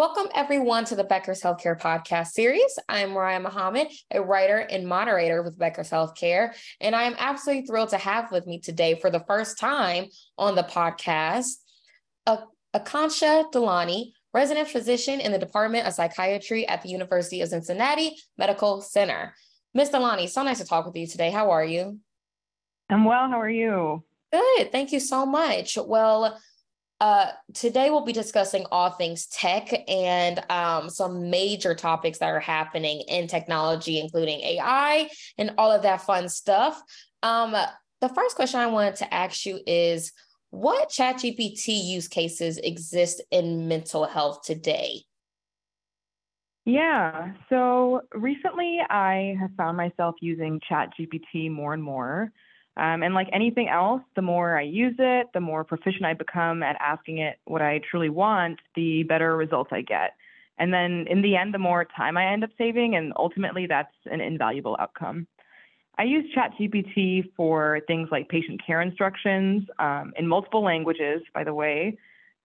Welcome, everyone, to the Becker's Healthcare podcast series. I'm Mariah Muhammad, a writer and moderator with Becker's Healthcare, and I am absolutely thrilled to have with me today for the first time on the podcast Akanksha Dadlani, resident physician in the Department of Psychiatry at the University of Cincinnati Medical Center. Ms. Dadlani, so nice to talk with you today. How are you? I'm well. How are you? Good. Thank you so much. Well, uh, today we'll be discussing all things tech and um, some major topics that are happening in technology, including AI and all of that fun stuff. Um, the first question I wanted to ask you is what ChatGPT use cases exist in mental health today? Yeah, so recently I have found myself using ChatGPT more and more. Um, and like anything else, the more I use it, the more proficient I become at asking it what I truly want, the better results I get. And then in the end, the more time I end up saving, and ultimately that's an invaluable outcome. I use ChatGPT for things like patient care instructions um, in multiple languages, by the way,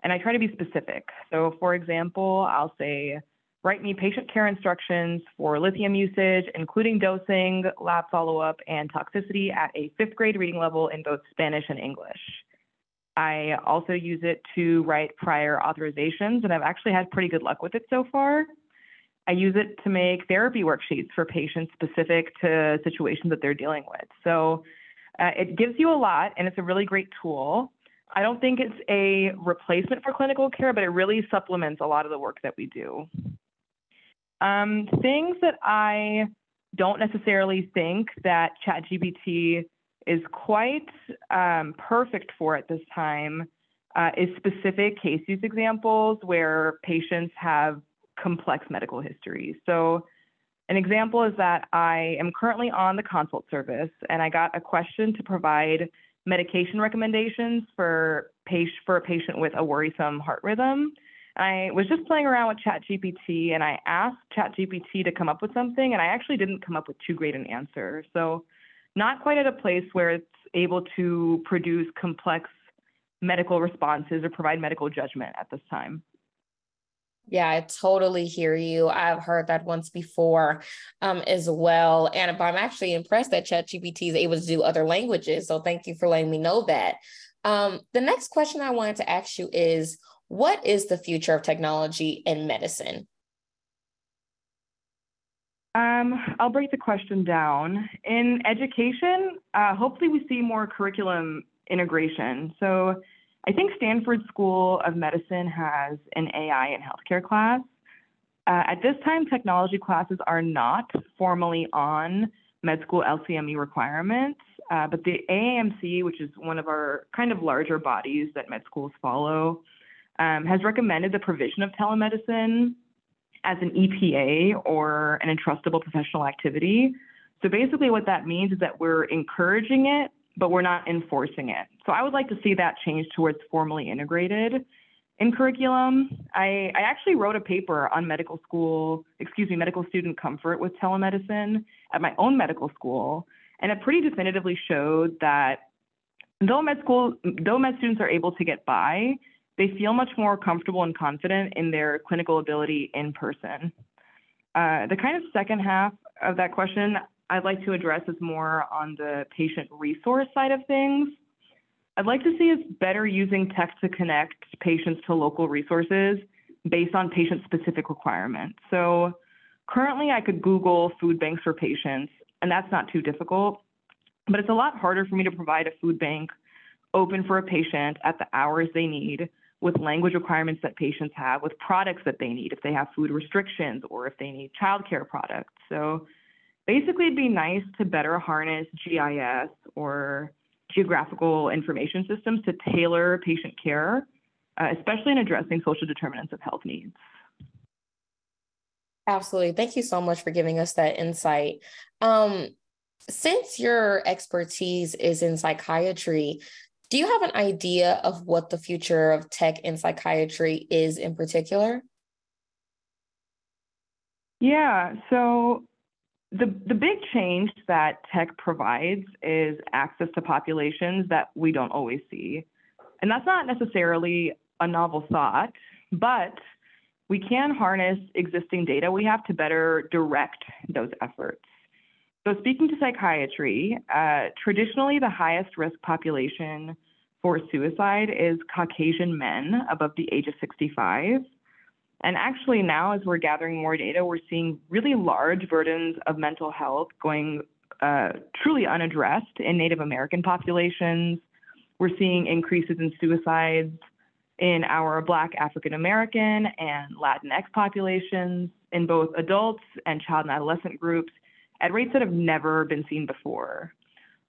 and I try to be specific. So, for example, I'll say, write me patient care instructions for lithium usage, including dosing, lab follow up, and toxicity at a fifth grade reading level in both Spanish and English. I also use it to write prior authorizations, and I've actually had pretty good luck with it so far. I use it to make therapy worksheets for patients specific to situations that they're dealing with. So uh, it gives you a lot, and it's a really great tool. I don't think it's a replacement for clinical care, but it really supplements a lot of the work that we do. Um, things that I don't necessarily think that ChatGPT is quite um, perfect for at this time uh, is specific case use examples where patients have complex medical histories. So, an example is that I am currently on the consult service and I got a question to provide medication recommendations for, for a patient with a worrisome heart rhythm. I was just playing around with ChatGPT and I asked ChatGPT to come up with something, and I actually didn't come up with too great an answer. So, not quite at a place where it's able to produce complex medical responses or provide medical judgment at this time. Yeah, I totally hear you. I've heard that once before um, as well. And I'm actually impressed that ChatGPT is able to do other languages. So thank you for letting me know that. Um, the next question I wanted to ask you is what is the future of technology in medicine? Um, I'll break the question down. In education, uh, hopefully we see more curriculum integration. So I think Stanford School of Medicine has an AI and healthcare class. Uh, at this time, technology classes are not formally on med school LCME requirements, uh, but the AAMC, which is one of our kind of larger bodies that med schools follow, um, has recommended the provision of telemedicine as an EPA or an entrustable professional activity. So basically, what that means is that we're encouraging it, but we're not enforcing it. So I would like to see that change towards formally integrated in curriculum. I, I actually wrote a paper on medical school, excuse me, medical student comfort with telemedicine at my own medical school, and it pretty definitively showed that though med school, though med students are able to get by, they feel much more comfortable and confident in their clinical ability in person. Uh, the kind of second half of that question I'd like to address is more on the patient resource side of things. I'd like to see us better using tech to connect patients to local resources based on patient specific requirements. So currently I could Google food banks for patients, and that's not too difficult, but it's a lot harder for me to provide a food bank open for a patient at the hours they need with language requirements that patients have, with products that they need, if they have food restrictions or if they need childcare products. So basically, it'd be nice to better harness GIS or geographical information systems to tailor patient care, uh, especially in addressing social determinants of health needs. Absolutely. Thank you so much for giving us that insight. Um, since your expertise is in psychiatry, do you have an idea of what the future of tech in psychiatry is in particular? Yeah, so the the big change that tech provides is access to populations that we don't always see. And that's not necessarily a novel thought, but we can harness existing data we have to better direct those efforts. So, speaking to psychiatry, uh, traditionally the highest risk population for suicide is Caucasian men above the age of 65. And actually, now as we're gathering more data, we're seeing really large burdens of mental health going uh, truly unaddressed in Native American populations. We're seeing increases in suicides in our Black African American and Latinx populations, in both adults and child and adolescent groups, at rates that have never been seen before.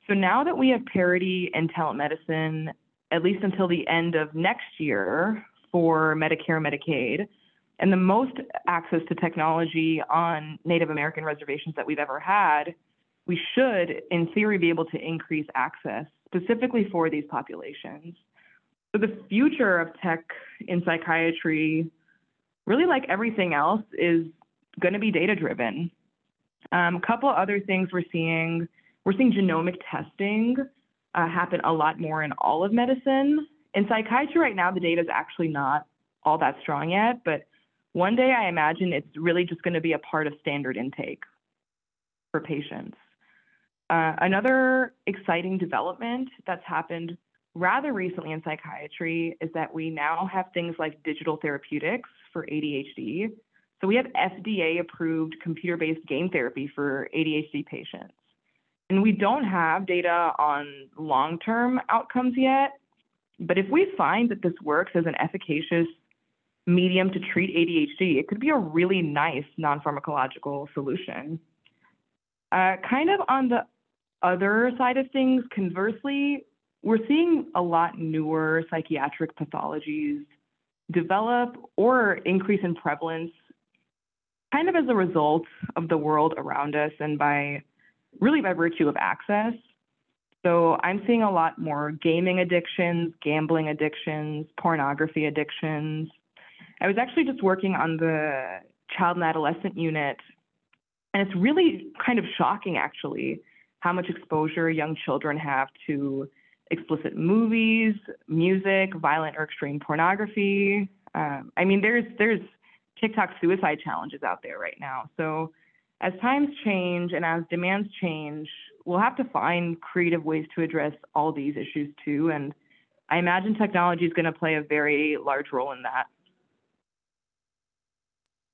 So now that we have parity in telemedicine, at least until the end of next year for Medicare and Medicaid, and the most access to technology on Native American reservations that we've ever had, we should, in theory, be able to increase access specifically for these populations. So the future of tech in psychiatry, really like everything else, is going to be data driven. A um, couple other things we're seeing, we're seeing genomic testing uh, happen a lot more in all of medicine. In psychiatry right now, the data is actually not all that strong yet, but one day I imagine it's really just going to be a part of standard intake for patients. Uh, another exciting development that's happened rather recently in psychiatry is that we now have things like digital therapeutics for ADHD. So we have FDA approved computer based game therapy for ADHD patients. And we don't have data on long term outcomes yet. But if we find that this works as an efficacious medium to treat ADHD, it could be a really nice non pharmacological solution. Uh, kind of on the other side of things, conversely, we're seeing a lot newer psychiatric pathologies develop or increase in prevalence kind of as a result of the world around us and by really by virtue of access. So I'm seeing a lot more gaming addictions, gambling addictions, pornography addictions. I was actually just working on the child and adolescent unit, and it's really kind of shocking actually how much exposure young children have to explicit movies, music, violent or extreme pornography. Um, I mean, there's there's TikTok suicide challenges out there right now. So as times change and as demands change, we'll have to find creative ways to address all these issues too. And I imagine technology is going to play a very large role in that.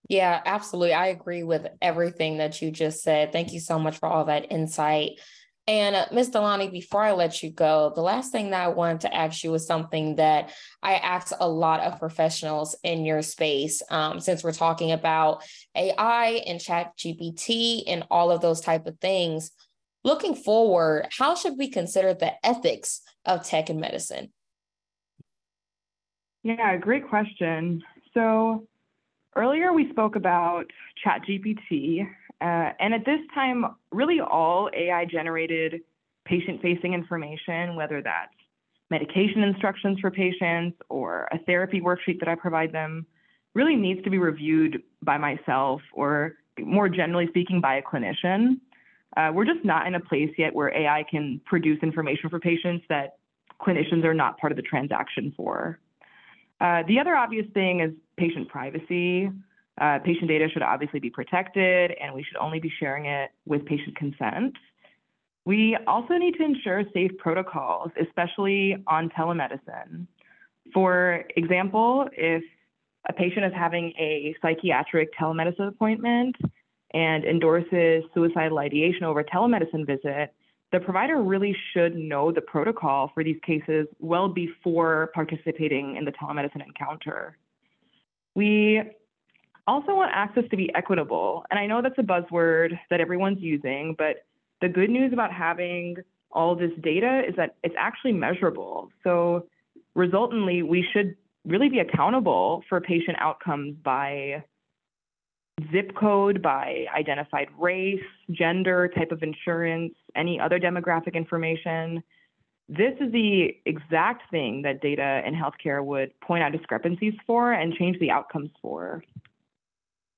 Yeah, absolutely. I agree with everything that you just said. Thank you so much for all that insight. And uh, Ms. Dadlani, before I let you go, the last thing that I wanted to ask you was something that I ask a lot of professionals in your space, um, since we're talking about AI and Chat GPT and all of those type of things. Looking forward, how should we consider the ethics of tech and medicine? Yeah, great question. So earlier we spoke about ChatGPT uh, and at this time, really all AI generated patient facing information, whether that's medication instructions for patients or a therapy worksheet that I provide them, really needs to be reviewed by myself or more generally speaking by a clinician. Uh, we're just not in a place yet where AI can produce information for patients that clinicians are not part of the transaction for. Uh, the other obvious thing is patient privacy. Uh, patient data should obviously be protected, and we should only be sharing it with patient consent. We also need to ensure safe protocols, especially on telemedicine. For example, if a patient is having a psychiatric telemedicine appointment and endorses suicidal ideation over a telemedicine visit, the provider really should know the protocol for these cases well before participating in the telemedicine encounter. We also want access to be equitable. And I know that's a buzzword that everyone's using, but the good news about having all this data is that it's actually measurable. So resultantly, we should really be accountable for patient outcomes by zip code by identified race, gender, type of insurance, any other demographic information. This is the exact thing that data in healthcare would point out discrepancies for and change the outcomes for.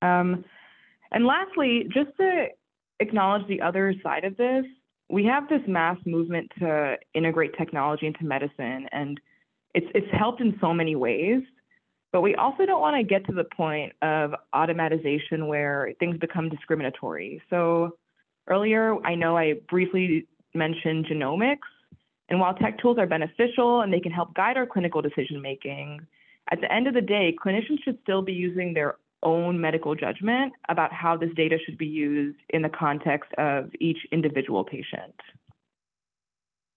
Um, and lastly, just to acknowledge the other side of this, we have this mass movement to integrate technology into medicine, and it's it's helped in so many ways. But we also don't want to get to the point of automatization where things become discriminatory. So earlier, I know I briefly mentioned genomics, and while tech tools are beneficial and they can help guide our clinical decision making, at the end of the day, clinicians should still be using their own medical judgment about how this data should be used in the context of each individual patient.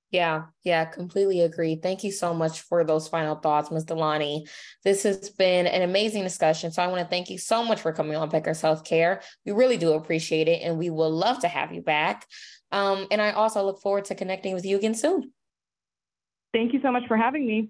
Yeah, yeah, completely agree. Thank you so much for those final thoughts, Ms. Dadlani. This has been an amazing discussion. So I want to thank you so much for coming on Becker's Healthcare. We really do appreciate it, and we will love to have you back. Um, and I also look forward to connecting with you again soon. Thank you so much for having me.